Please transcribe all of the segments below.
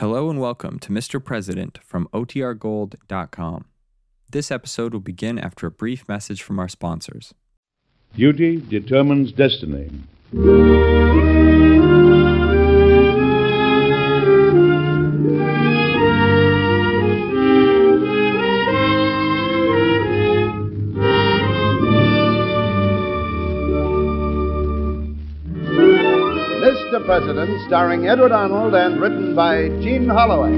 Hello and welcome to Mr. President from OTRGold.com. This episode will begin after a brief message from our sponsors. Duty determines destiny. Starring Edward Arnold and written by Jean Holloway.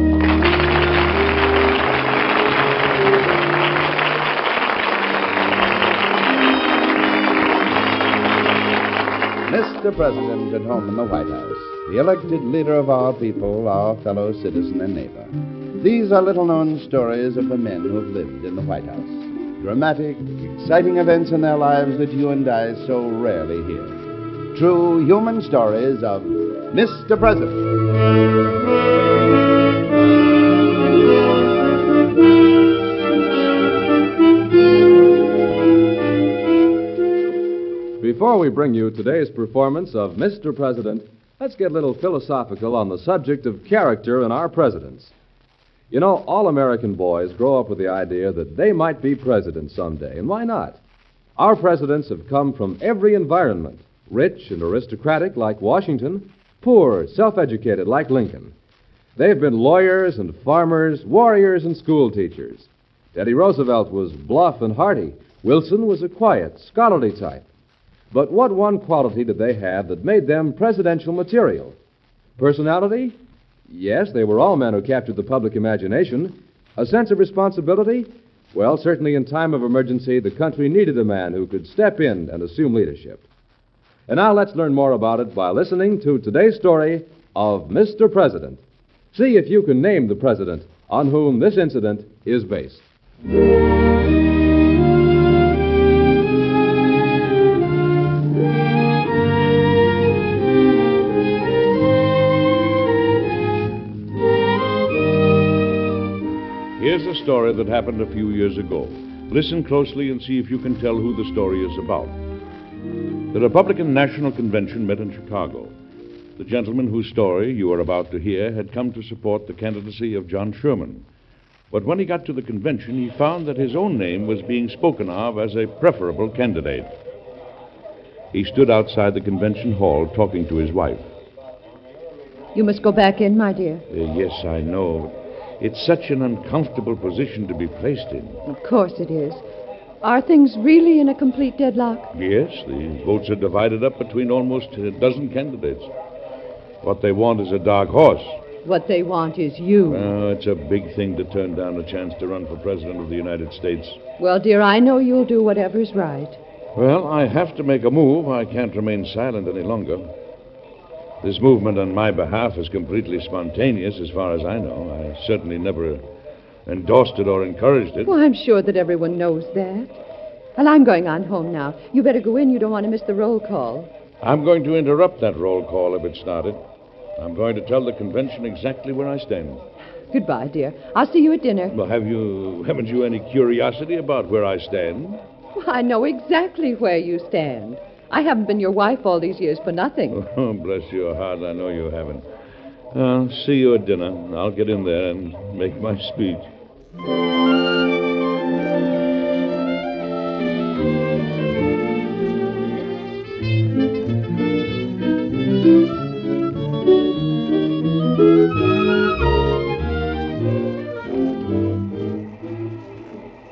Mr. President at home in the White House, the elected leader of our people, our fellow citizen and neighbor. These are little known stories of the men who have lived in the White House. Dramatic, exciting events in their lives that you and I so rarely hear. True human stories of Mr. President. Before we bring you today's performance of Mr. President, let's get a little philosophical on the subject of character in our presidents. You know, all American boys grow up with the idea that they might be president someday, and why not? Our presidents have come from every environment rich and aristocratic, like Washington, poor, self educated, like Lincoln. They've been lawyers and farmers, warriors and school teachers. Teddy Roosevelt was bluff and hearty. Wilson was a quiet, scholarly type. But what one quality did they have that made them presidential material? Personality? Yes, they were all men who captured the public imagination. A sense of responsibility? Well, certainly in time of emergency, the country needed a man who could step in and assume leadership. And now let's learn more about it by listening to today's story of Mr. President. See if you can name the president on whom this incident is based. Here's a story that happened a few years ago. Listen closely and see if you can tell who the story is about. The Republican National Convention met in Chicago. The gentleman whose story you are about to hear had come to support the candidacy of John Sherman. But when he got to the convention, he found that his own name was being spoken of as a preferable candidate. He stood outside the convention hall talking to his wife. You must go back in, my dear. Uh, yes, I know. It's such an uncomfortable position to be placed in. Of course it is. Are things really in a complete deadlock? Yes, the votes are divided up between almost a dozen candidates. What they want is a dark horse. What they want is you. Oh, it's a big thing to turn down a chance to run for President of the United States. well, dear, I know you'll do whatever's right. Well, I have to make a move. I can't remain silent any longer. This movement on my behalf is completely spontaneous, as far as I know. I certainly never endorsed it or encouraged it. Well, I'm sure that everyone knows that. Well, I'm going on home now. You better go in. You don't want to miss the roll call. I'm going to interrupt that roll call if it started. I'm going to tell the convention exactly where I stand. Goodbye, dear. I'll see you at dinner. Well, have you haven't you any curiosity about where I stand? Well, I know exactly where you stand. I haven't been your wife all these years for nothing. Oh, bless your heart, I know you haven't. I'll see you at dinner. I'll get in there and make my speech.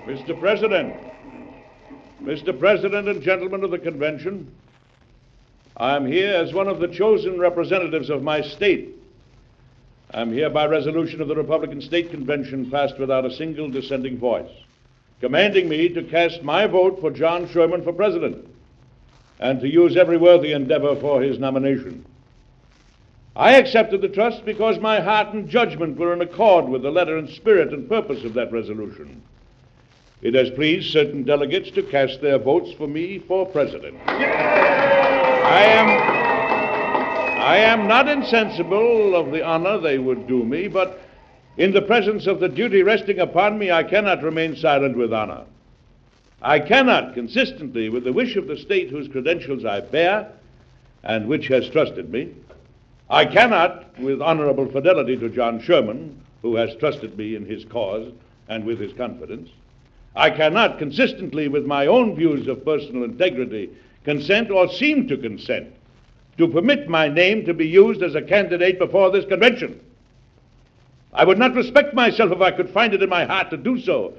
Mr. President, Mr. President and gentlemen of the convention, I am here as one of the chosen representatives of my state. I'm here by resolution of the Republican State Convention passed without a single dissenting voice, commanding me to cast my vote for John Sherman for president and to use every worthy endeavor for his nomination. I accepted the trust because my heart and judgment were in accord with the letter and spirit and purpose of that resolution. It has pleased certain delegates to cast their votes for me for president. I am I am not insensible of the honor they would do me, but in the presence of the duty resting upon me, I cannot remain silent with honor. I cannot, consistently with the wish of the state whose credentials I bear and which has trusted me, I cannot, with honorable fidelity to John Sherman, who has trusted me in his cause and with his confidence, I cannot, consistently with my own views of personal integrity, consent or seem to consent to permit my name to be used as a candidate before this convention. I would not respect myself if I could find it in my heart to do so,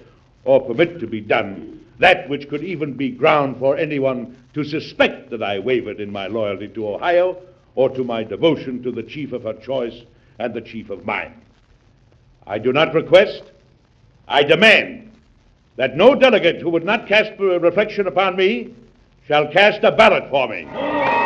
or permit to be done that which could even be ground for anyone to suspect that I wavered in my loyalty to Ohio or to my devotion to the chief of her choice and the chief of mine. I do not request, I demand that no delegate who would not cast a reflection upon me shall cast a ballot for me.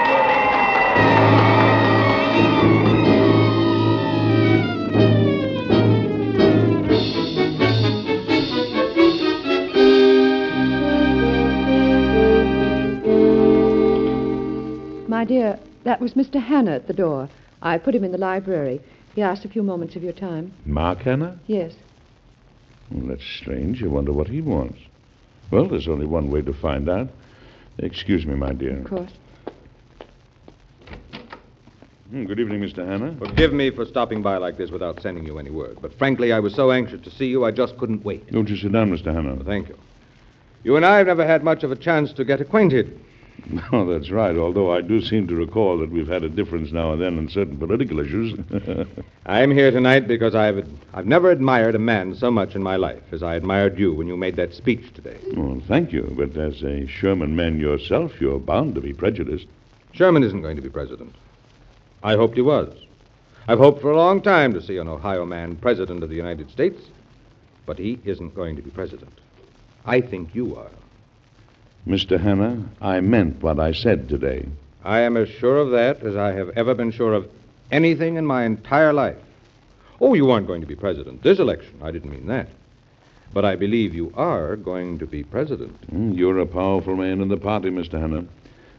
My dear, that was Mr. Hanna at the door. I put him in the library. He asked a few moments of your time. Mark Hanna? Yes. Well, that's strange. I wonder what he wants. Well, there's only one way to find out. Excuse me, my dear. Of course. Hmm, Good evening, Mr. Hanna. Forgive me for stopping by like this without sending you any word, but frankly, I was so anxious to see you, I just couldn't wait. Don't you sit down, Mr. Hanna. Thank you. You and I have never had much of a chance to get acquainted. No, oh, that's right, although I do seem to recall that we've had a difference now and then on certain political issues. I'm here tonight because I've I've never admired a man so much in my life as I admired you when you made that speech today. well, thank you, but as a Sherman man yourself, you're bound to be prejudiced. Sherman isn't going to be president. I hoped he was. I've hoped for a long time to see an Ohio man president of the United States, but he isn't going to be president. I think you are. Mr. Hanna, I meant what I said today. I am as sure of that as I have ever been sure of anything in my entire life. Oh, you aren't going to be president this election. I didn't mean that. But I believe you are going to be president. Hmm, You're a powerful man in the party, Mr. Hanna.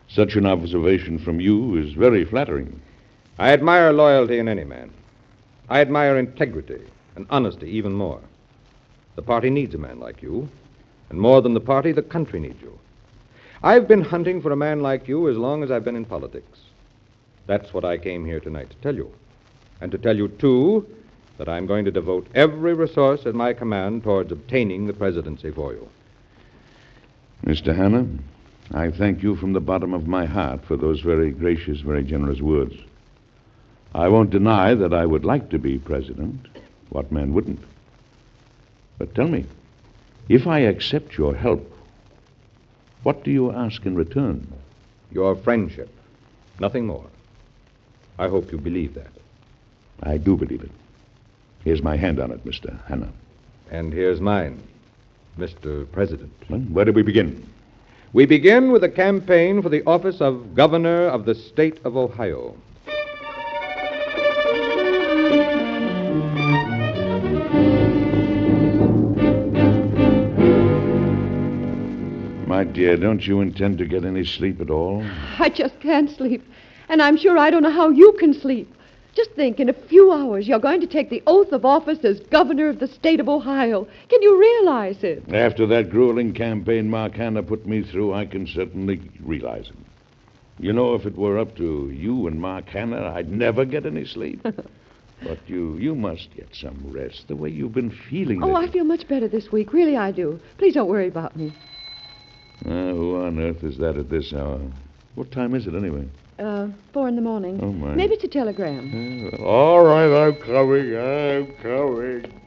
Such an observation from you is very flattering. I admire loyalty in any man. I admire integrity and honesty even more. The party needs a man like you, and more than the party, the country needs you. I've been hunting for a man like you as long as I've been in politics. That's what I came here tonight to tell you. And to tell you, too, that I'm going to devote every resource at my command towards obtaining the presidency for you. Mr. Hanna, I thank you from the bottom of my heart for those very gracious, very generous words. I won't deny that I would like to be president. What man wouldn't? But tell me, if I accept your help, what do you ask in return? Your friendship. Nothing more. I hope you believe that. I do believe it. Here's my hand on it, Mr. Hanna. And here's mine, Mr. President. Well, where do we begin? We begin with a campaign for the office of Governor of the State of Ohio. My dear, don't you intend to get any sleep at all? I just can't sleep. And I'm sure I don't know how you can sleep. Just think, in a few hours, you're going to take the oath of office as governor of the state of Ohio. Can you realize it? After that grueling campaign Mark Hanna put me through, I can certainly realize it. You know, if it were up to you and Mark Hanna, I'd never get any sleep. but you you must get some rest, the way you've been feeling. Oh. I feel much better this week. Really, I do. Please don't worry about me. Uh, who on earth is that at this hour? What time is it, anyway? Uh, four in the morning. Oh, my. Maybe it's a telegram. Uh, all right, I'm coming. I'm coming.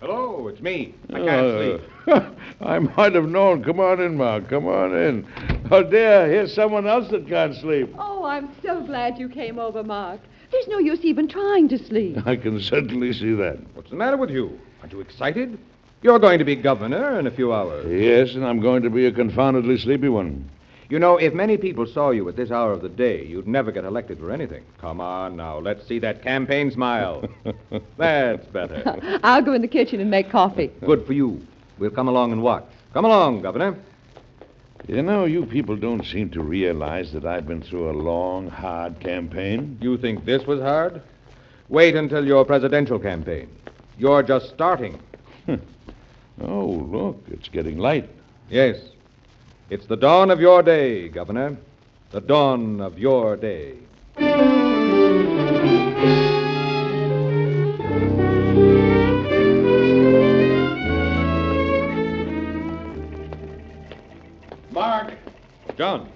Hello, it's me. I can't Uh, sleep. I might have known. Come on in, Mark. Come on in. Oh, dear, here's someone else that can't sleep. Oh, I'm so glad you came over, Mark. There's no use even trying to sleep. I can certainly see that. What's the matter with you? Aren't you excited? You're going to be governor in a few hours. Yes, and I'm going to be a confoundedly sleepy one. You know, if many people saw you at this hour of the day, you'd never get elected for anything. Come on now, let's see that campaign smile. That's better. I'll go in the kitchen and make coffee. Good for you. We'll come along and watch. Come along, Governor. You know, you people don't seem to realize that I've been through a long, hard campaign. You think this was hard? Wait until your presidential campaign. You're just starting. Oh, look, it's getting light. Yes. It's the dawn of your day, Governor. The dawn of your day. Mark! John,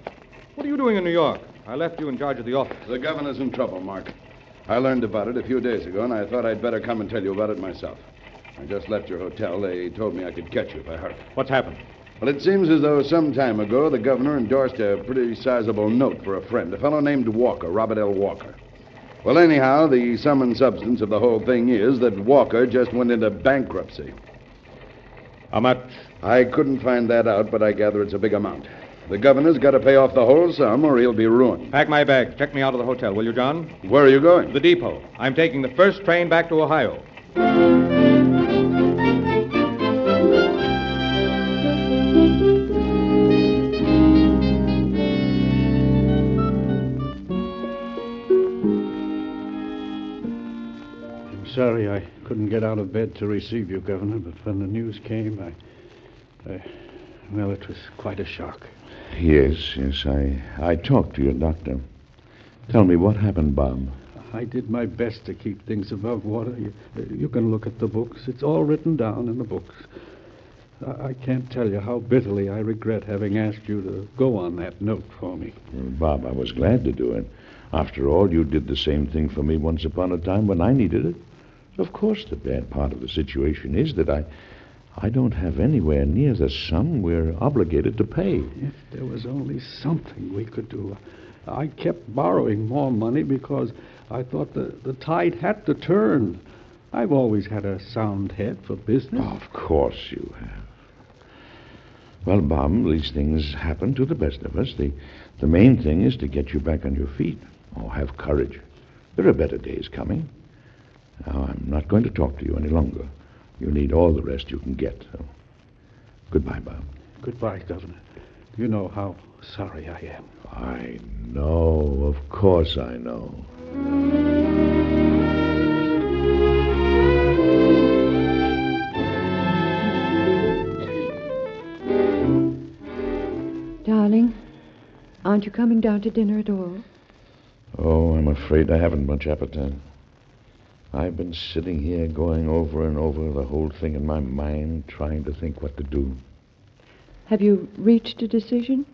what are you doing in New York? I left you in charge of the office. The governor's in trouble, Mark. I learned about it a few days ago, and I thought I'd better come and tell you about it myself. I just left your hotel. They told me I could catch you if I hurried. What's happened? Well, it seems as though some time ago the governor endorsed a pretty sizable note for a friend, a fellow named Walker, Robert L. Walker. Well, anyhow, the sum and substance of the whole thing is that Walker just went into bankruptcy. How much? I couldn't find that out, but I gather it's a big amount. The governor's got to pay off the whole sum or he'll be ruined. Pack my bags. Check me out of the hotel, will you, John? Where are you going? The depot. I'm taking the first train back to Ohio. Sorry I couldn't get out of bed to receive you, Governor, but when the news came, I. I well, it was quite a shock. Yes, yes, I, I talked to your doctor. Tell me, what happened, Bob? I did my best to keep things above water. You, you can look at the books. It's all written down in the books. I, I can't tell you how bitterly I regret having asked you to go on that note for me. Well, Bob, I was glad to do it. After all, you did the same thing for me once upon a time when I needed it. Of course, the bad part of the situation is that I, I don't have anywhere near the sum we're obligated to pay. If there was only something we could do. I kept borrowing more money because I thought the, the tide had to turn. I've always had a sound head for business. Of course you have. Well, Bob, these things happen to the best of us. The, the main thing is to get you back on your feet. Oh, have courage. There are better days coming. Now, I'm not going to talk to you any longer. You need all the rest you can get. So, goodbye, Bob. Goodbye, Governor. You know how sorry I am. I know. Of course I know. Darling, aren't you coming down to dinner at all? Oh, I'm afraid I haven't much appetite. I've been sitting here going over and over the whole thing in my mind, trying to think what to do. Have you reached a decision?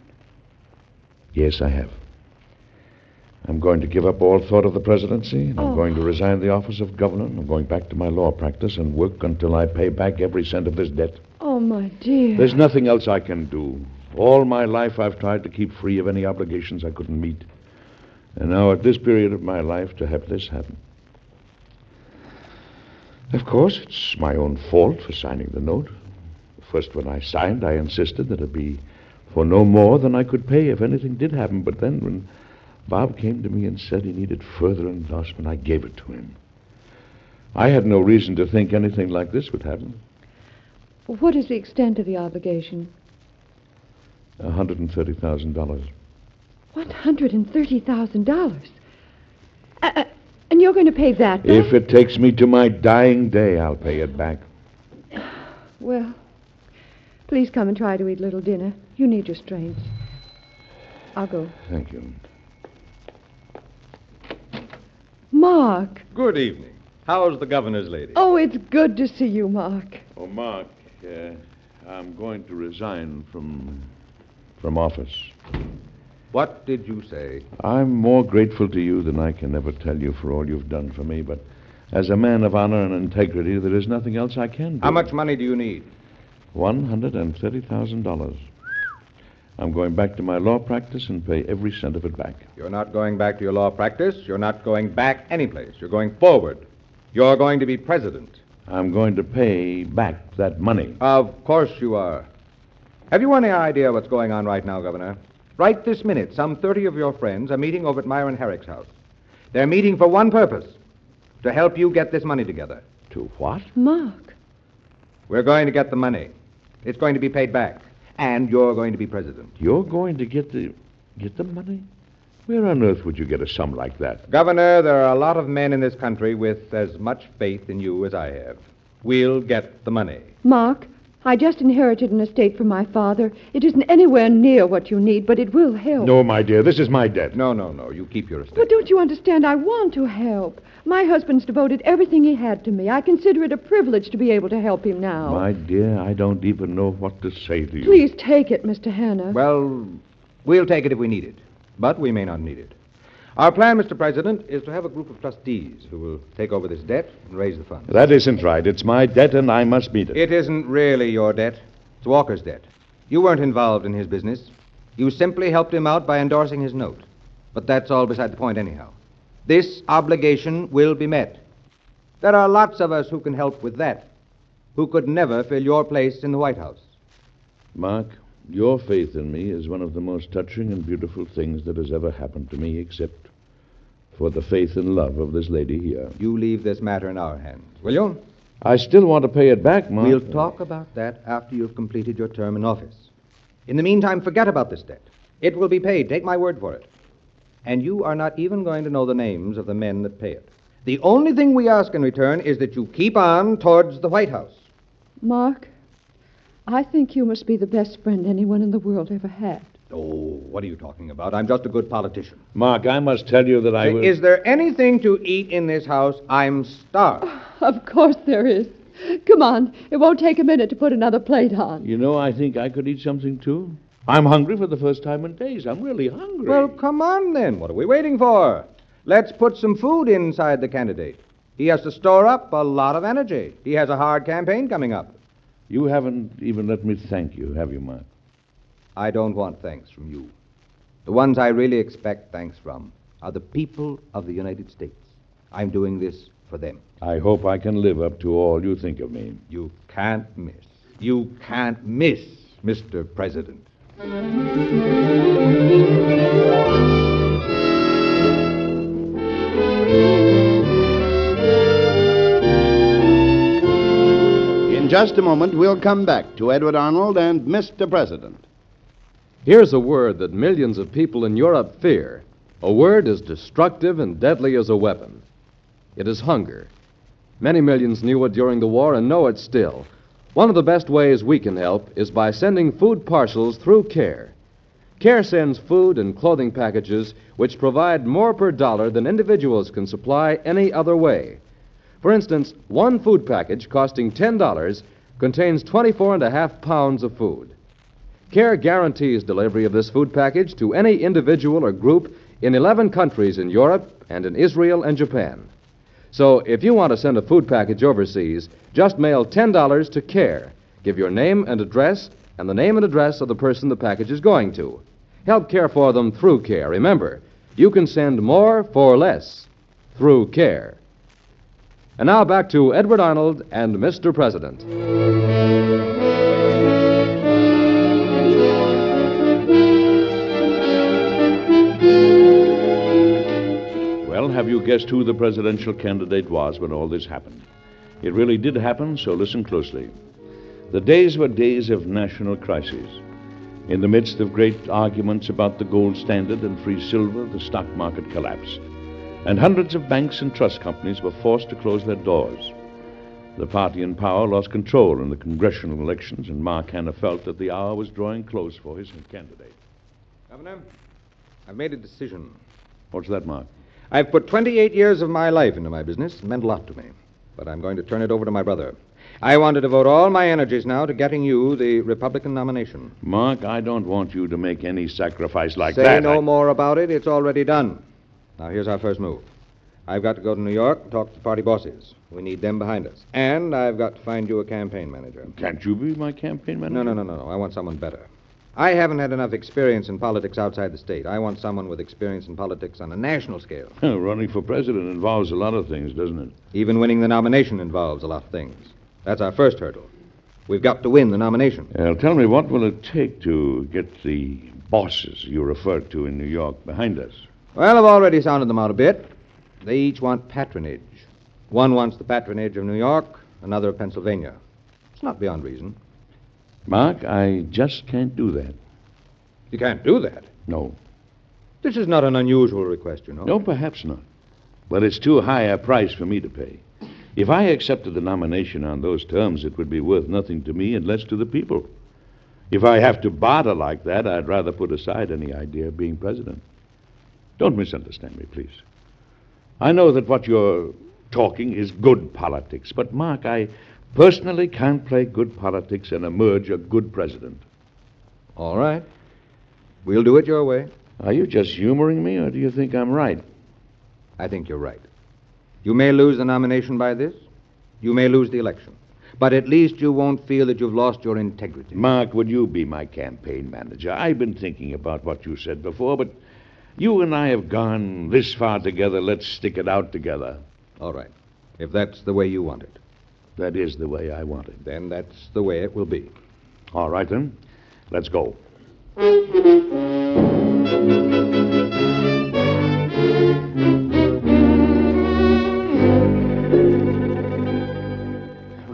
Yes, I have. I'm going to give up all thought of the presidency, and I'm Oh. going to resign the office of governor, and I'm going back to my law practice and work until I pay back every cent of this debt. Oh, my dear. There's nothing else I can do. All my life I've tried to keep free of any obligations I couldn't meet. And now, at this period of my life, to have this happen. Of course, it's my own fault for signing the note. First, when I signed, I insisted that it be for no more than I could pay if anything did happen. But then, when Bob came to me and said he needed further endorsement, I gave it to him. I had no reason to think anything like this would happen. What is the extent of the obligation? A hundred and thirty thousand dollars. $130,000. Uh, uh, and you're going to pay that back? If it takes me to my dying day, I'll pay it back. Well, please come and try to eat a little dinner. You need your strength. I'll go. Thank you. Mark. Good evening. How's the governor's lady? Oh, it's good to see you, Mark. Oh, Mark, uh, I'm going to resign from from office. What did you say? I'm more grateful to you than I can ever tell you for all you've done for me, but as a man of honor and integrity, there is nothing else I can do. How much money do you need? One hundred and thirty thousand dollars. I'm going back to my law practice and pay every cent of it back. You're not going back to your law practice. You're not going back anyplace. You're going forward. You're going to be president. I'm going to pay back that money. Of course you are. Have you any idea what's going on right now, Governor? Right this minute, some 30 of your friends are meeting over at Myron Herrick's house. They're meeting for one purpose to help you get this money together. To what? Mark. We're going to get the money. It's going to be paid back. And you're going to be president. You're going to get the get the money? Where on earth would you get a sum like that? Governor, there are a lot of men in this country with as much faith in you as I have. We'll get the money. Mark, I just inherited an estate from my father. It isn't anywhere near what you need, but it will help. No, my dear, this is my debt. No, no, no. You keep your estate. But don't you understand? I want to help. My husband's devoted everything he had to me. I consider it a privilege to be able to help him now. My dear, I don't even know what to say to you. Please take it, Mr. Hanna. Well, we'll take it if we need it. but we may not need it. Our plan, Mr. President, is to have a group of trustees who will take over this debt and raise the funds. That isn't right. It's my debt, and I must meet it. It isn't really your debt. It's Walker's debt. You weren't involved in his business. You simply helped him out by endorsing his note. But that's all beside the point, anyhow. This obligation will be met. There are lots of us who can help with that, who could never fill your place in the White House. Mark, your faith in me is one of the most touching and beautiful things that has ever happened to me, except for the faith and love of this lady here. You leave this matter in our hands, will you? I still want to pay it back, Mark. We'll talk about that after you've completed your term in office. In the meantime, forget about this debt. It will be paid. Take my word for it. And you are not even going to know the names of the men that pay it. The only thing we ask in return is that you keep on towards the White House. Mark, I think you must be the best friend anyone in the world ever had. Oh, what are you talking about? I'm just a good politician. Mark, I must tell you that I will. Is there anything to eat in this house? I'm starved. Of course there is. Come on. It won't take a minute to put another plate on. You know, I think I could eat something too. I'm hungry for the first time in days. I'm really hungry. Well, come on then. What are we waiting for? Let's put some food inside the candidate. He has to store up a lot of energy. He has a hard campaign coming up. you haven't even let me thank you, have you, Mark? I don't want thanks from you. The ones I really expect thanks from are the people of the United States. I'm doing this for them. I hope I can live up to all you think of me. You can't miss. You can't miss, Mr. President. In just a moment, we'll come back to Edward Arnold and Mr. President. Here's a word that millions of people in Europe fear a word as destructive and deadly as a weapon. It is hunger. Many millions knew it during the war and know it still. One of the best ways we can help is by sending food parcels through CARE. CARE sends food and clothing packages which provide more per dollar than individuals can supply any other way. For instance, one food package costing $10 contains 24 and a half pounds of food. CARE guarantees delivery of this food package to any individual or group in 11 countries in Europe and in Israel and Japan. So if you want to send a food package overseas, just mail $10 to CARE. Give your name and address and the name and address of the person the package is going to. Help care for them through CARE. Remember, you can send more for less through CARE. And now back to Edward Arnold and Mr. President. Well, have you guessed who the presidential candidate was when all this happened? It really did happen, so listen closely. The days were days of national crisis. In the midst of great arguments about the gold standard and free silver, the stock market collapsed. And hundreds of banks and trust companies were forced to close their doors. The party in power lost control in the congressional elections, and Mark Hanna felt that the hour was drawing close for his candidate. Governor, I've made a decision. What's that, Mark? I've put 28 years of my life into my business. It meant a lot to me. But I'm going to turn it over to my brother. I want to devote all my energies now to getting you the Republican nomination. Mark, I don't want you to make any sacrifice like Say that. no I- more about it. It's already done. Now, here's our first move. I've got to go to New York and talk to the party bosses. We need them behind us. And I've got to find you a campaign manager. Can't you be my campaign manager? No, no, no, no, no. I want someone better. I haven't had enough experience in politics outside the state. I want someone with experience in politics on a national scale. Running for president involves a lot of things, doesn't it? Even winning the nomination involves a lot of things. That's our first hurdle. We've got to win the nomination. Well, tell me, what will it take to get the bosses you referred to in New York behind us? Well, I've already sounded them out a bit. They each want patronage. One wants the patronage of New York, another of Pennsylvania. It's not beyond reason. Mark, I just can't do that. You can't do that. No. This is not an unusual request, you know. No, perhaps not. But it's too high a price for me to pay. If I accepted the nomination on those terms, it would be worth nothing to me and less to the people. If I have to barter like that, I'd rather put aside any idea of being president. Don't misunderstand me, please. I know that what you're talking is good politics, but, Mark, I personally can't play good politics and emerge a good president. All right. We'll do it your way. Are you just humoring me, or do you think I'm right? I think you're right. You may lose the nomination by this. You may lose the election. But at least you won't feel that you've lost your integrity. Mark, would you be my campaign manager? I've been thinking about what you said before, but you and I have gone this far together. Let's stick it out together. All right. If that's the way you want it, That is the way I want it. then that's the way it will be. All right, then. Let's go.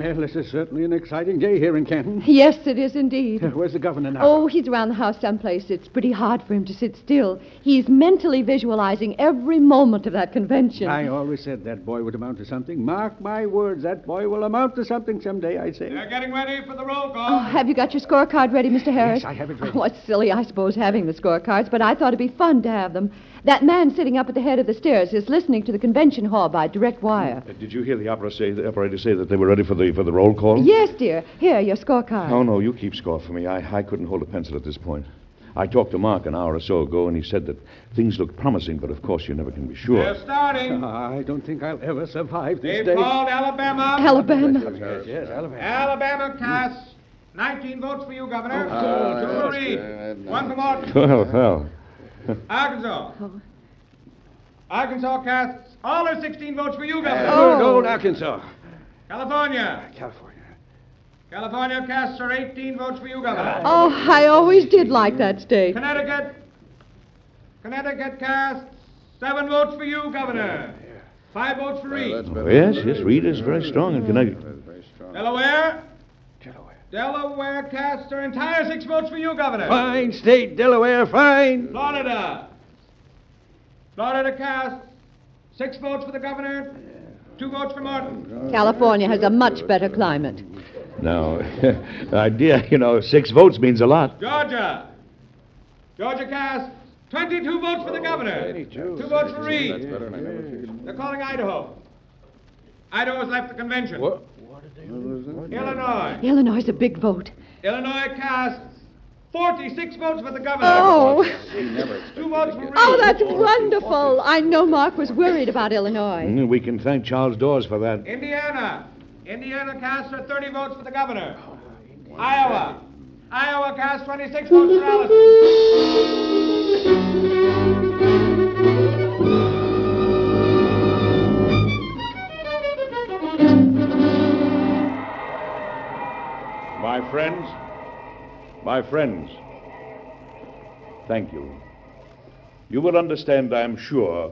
Well, this is certainly an exciting day here in Canton. Yes, it is indeed. Where's the governor now? Oh, he's around the house someplace. It's pretty hard for him to sit still. He's mentally visualizing every moment of that convention. I always said that boy would amount to something. Mark my words, that boy will amount to something someday, I say. They're getting ready for the roll Oh, call. have you got your scorecard ready, Mr. Harris? Yes, I have it ready. Oh, it's silly, I suppose, having the scorecards, but I thought it'd be fun to have them. That man sitting up at the head of the stairs is listening to the convention hall by direct wire. Uh, did you hear the, opera say, the operator say that they were ready for the, for the roll call? Yes, dear. Here, your scorecard. Oh, no, you keep score for me. I, I couldn't hold a pencil at this point. I talked to Mark an hour or so ago, and he said that things looked promising, but of course you never can be sure. They're starting. I don't think I'll ever survive this They've day. called Alabama. Alabama. Yes, yes, Alabama. Alabama casts 19 votes for you, Governor. Two for Reed. One for Morton. Well, well. Arkansas. Arkansas casts all their 16 votes for you, Governor. Oh. Good old Arkansas. California. Uh, California. California casts her 18 votes for you, Governor. Oh, I always did like that state. Connecticut. Connecticut casts seven votes for you, Governor. Five votes for Reed. Oh, yes, yes, Reed is very strong in Connecticut. Delaware. Delaware. Delaware casts her entire six votes for you, Governor. Fine state, Delaware, fine. Florida. Florida casts six votes for the governor, two votes for Martin. California has a much better climate. Now, the idea, you know, six votes means a lot. Georgia. Georgia casts 22 votes for the governor, two votes for Reed. They're calling Idaho. Idaho has left the convention. Illinois. Illinois is a big vote. Illinois casts 46 votes for the governor. Oh, Two votes for Reed. oh, that's wonderful. I know Mark was worried about Illinois. Mm, We can thank Charles Dawes for that. Indiana. Indiana casts for 30 votes for the governor. Iowa. Iowa casts 26 votes for Allison. My friends, my friends, thank you. You will understand, I am sure,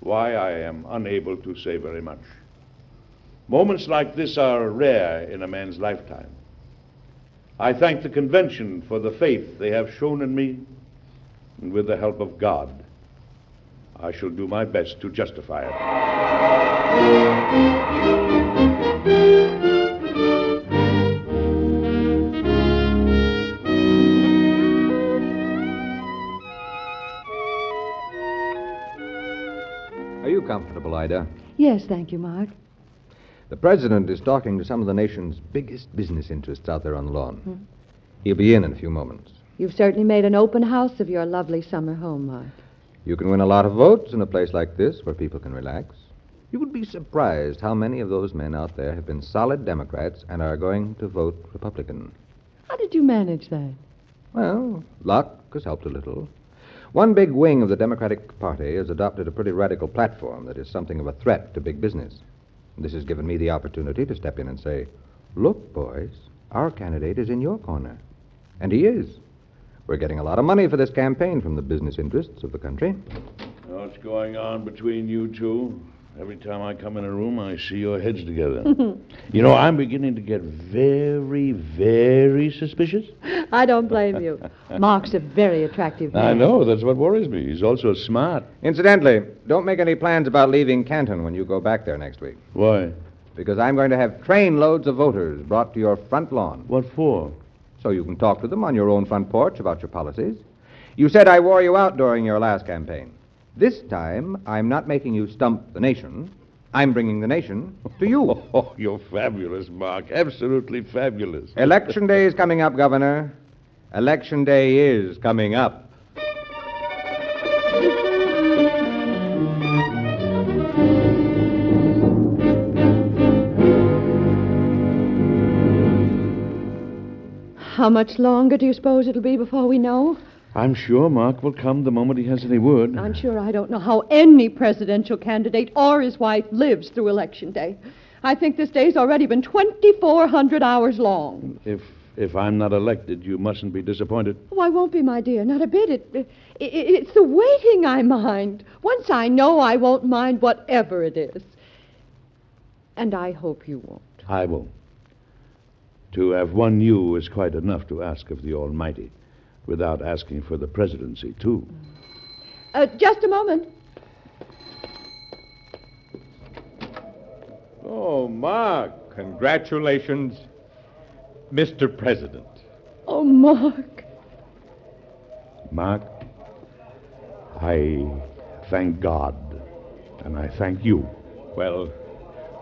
why I am unable to say very much. Moments like this are rare in a man's lifetime. I thank the convention for the faith they have shown in me, and with the help of God, I shall do my best to justify it. Ida? Yes, thank you, Mark. The president is talking to some of the nation's biggest business interests out there on the lawn. Hmm. He'll be in in a few moments. You've certainly made an open house of your lovely summer home, Mark. You can win a lot of votes in a place like this where people can relax. You would be surprised how many of those men out there have been solid Democrats and are going to vote Republican. How did you manage that? Well, luck has helped a little. One big wing of the Democratic Party has adopted a pretty radical platform that is something of a threat to big business. This has given me the opportunity to step in and say, Look, boys, our candidate is in your corner. And he is. We're getting a lot of money for this campaign from the business interests of the country. What's going on between you two? Every time I come in a room, I see your heads together. you know, I'm beginning to get very, very suspicious. I don't blame you. Mark's a very attractive man. I know, that's what worries me. He's also smart. Incidentally, don't make any plans about leaving Canton when you go back there next week. Why? Because I'm going to have trainloads of voters brought to your front lawn. What for? So you can talk to them on your own front porch about your policies. You said I wore you out during your last campaign. This time, I'm not making you stump the nation. I'm bringing the nation to you. Oh, you're fabulous, Mark. Absolutely fabulous. Election day is coming up, Governor. Election day is coming up. How much longer do you suppose it'll be before we know? I'm sure Mark will come the moment he has any word. I'm sure I don't know how any presidential candidate or his wife lives through Election Day. I think this day's already been 2,400 hours long. If if I'm not elected, you mustn't be disappointed. Oh, I won't be, my dear, not a bit. It, it, it's the waiting I mind. Once I know, I won't mind whatever it is. And I hope you won't. I won't. To have won you is quite enough to ask of the Almighty, without asking for the presidency, too. Uh, just a moment. Oh, Mark, congratulations, Mr. President. Oh, Mark. Mark, I thank God, and I thank you. Well,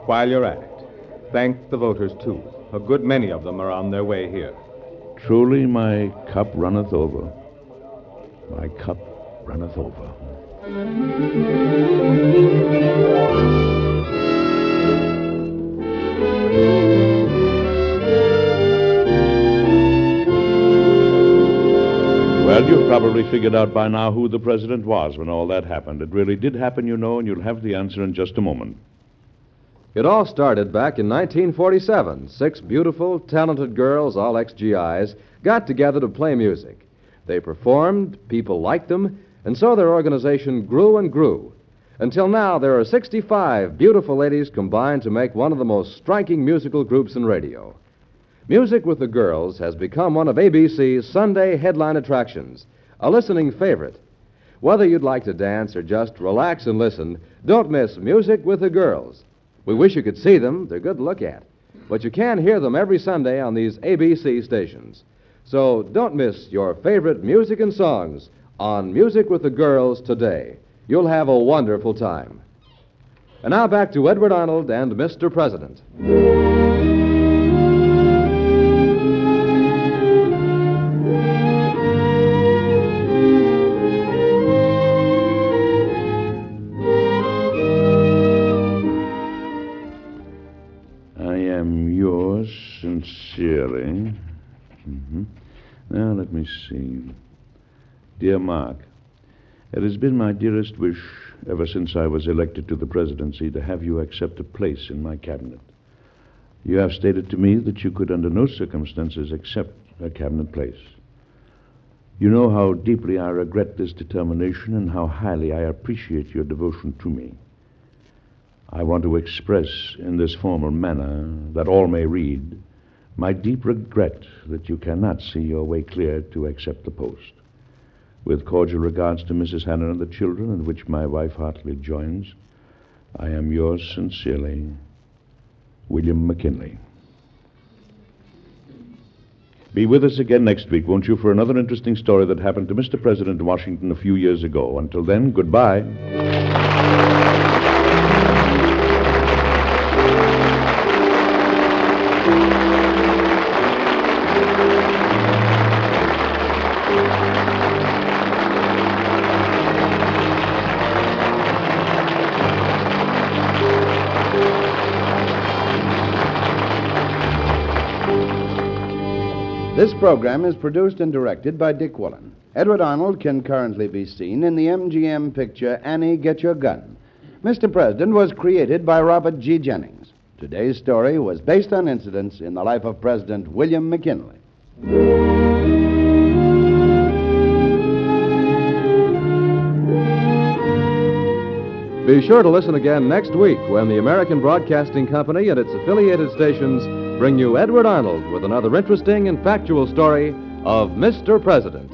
while you're at it, thank the voters, too. A good many of them are on their way here. Truly my cup runneth over. My cup runneth over. Well, you've probably figured out by now who the president was when all that happened. It really did happen, you know, and you'll have the answer in just a moment. It all started back in 1947. Six beautiful, talented girls, all ex GIs, got together to play music. They performed, people liked them, and so their organization grew and grew. Until now, there are 65 beautiful ladies combined to make one of the most striking musical groups in radio. Music with the Girls has become one of ABC's Sunday headline attractions, a listening favorite. Whether you'd like to dance or just relax and listen, don't miss Music with the Girls. We wish you could see them, they're good to look at. But you can hear them every Sunday on these ABC stations. So don't miss your favorite music and songs on Music with the Girls today. You'll have a wonderful time. And now back to Edward Arnold and Mr. President. Dear Mark, it has been my dearest wish ever since I was elected to the presidency to have you accept a place in my cabinet. You have stated to me that you could, under no circumstances, accept a cabinet place. You know how deeply I regret this determination and how highly I appreciate your devotion to me. I want to express in this formal manner that all may read my deep regret that you cannot see your way clear to accept the post. With cordial regards to Mrs. Hanna and the children, in which my wife heartily joins, I am yours sincerely, William McKinley. Be with us again next week, won't you, for another interesting story that happened to Mr. President in Washington a few years ago. Until then, goodbye. Program is produced and directed by Dick Woollen. Edward Arnold can currently be seen in the MGM picture Annie Get Your Gun. Mr. President was created by Robert G. Jennings. Today's story was based on incidents in the life of President William McKinley. Be sure to listen again next week when the American Broadcasting Company and its affiliated stations bring you Edward Arnold with another interesting and factual story of Mr. President.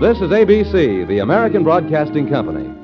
This is ABC, the American Broadcasting Company.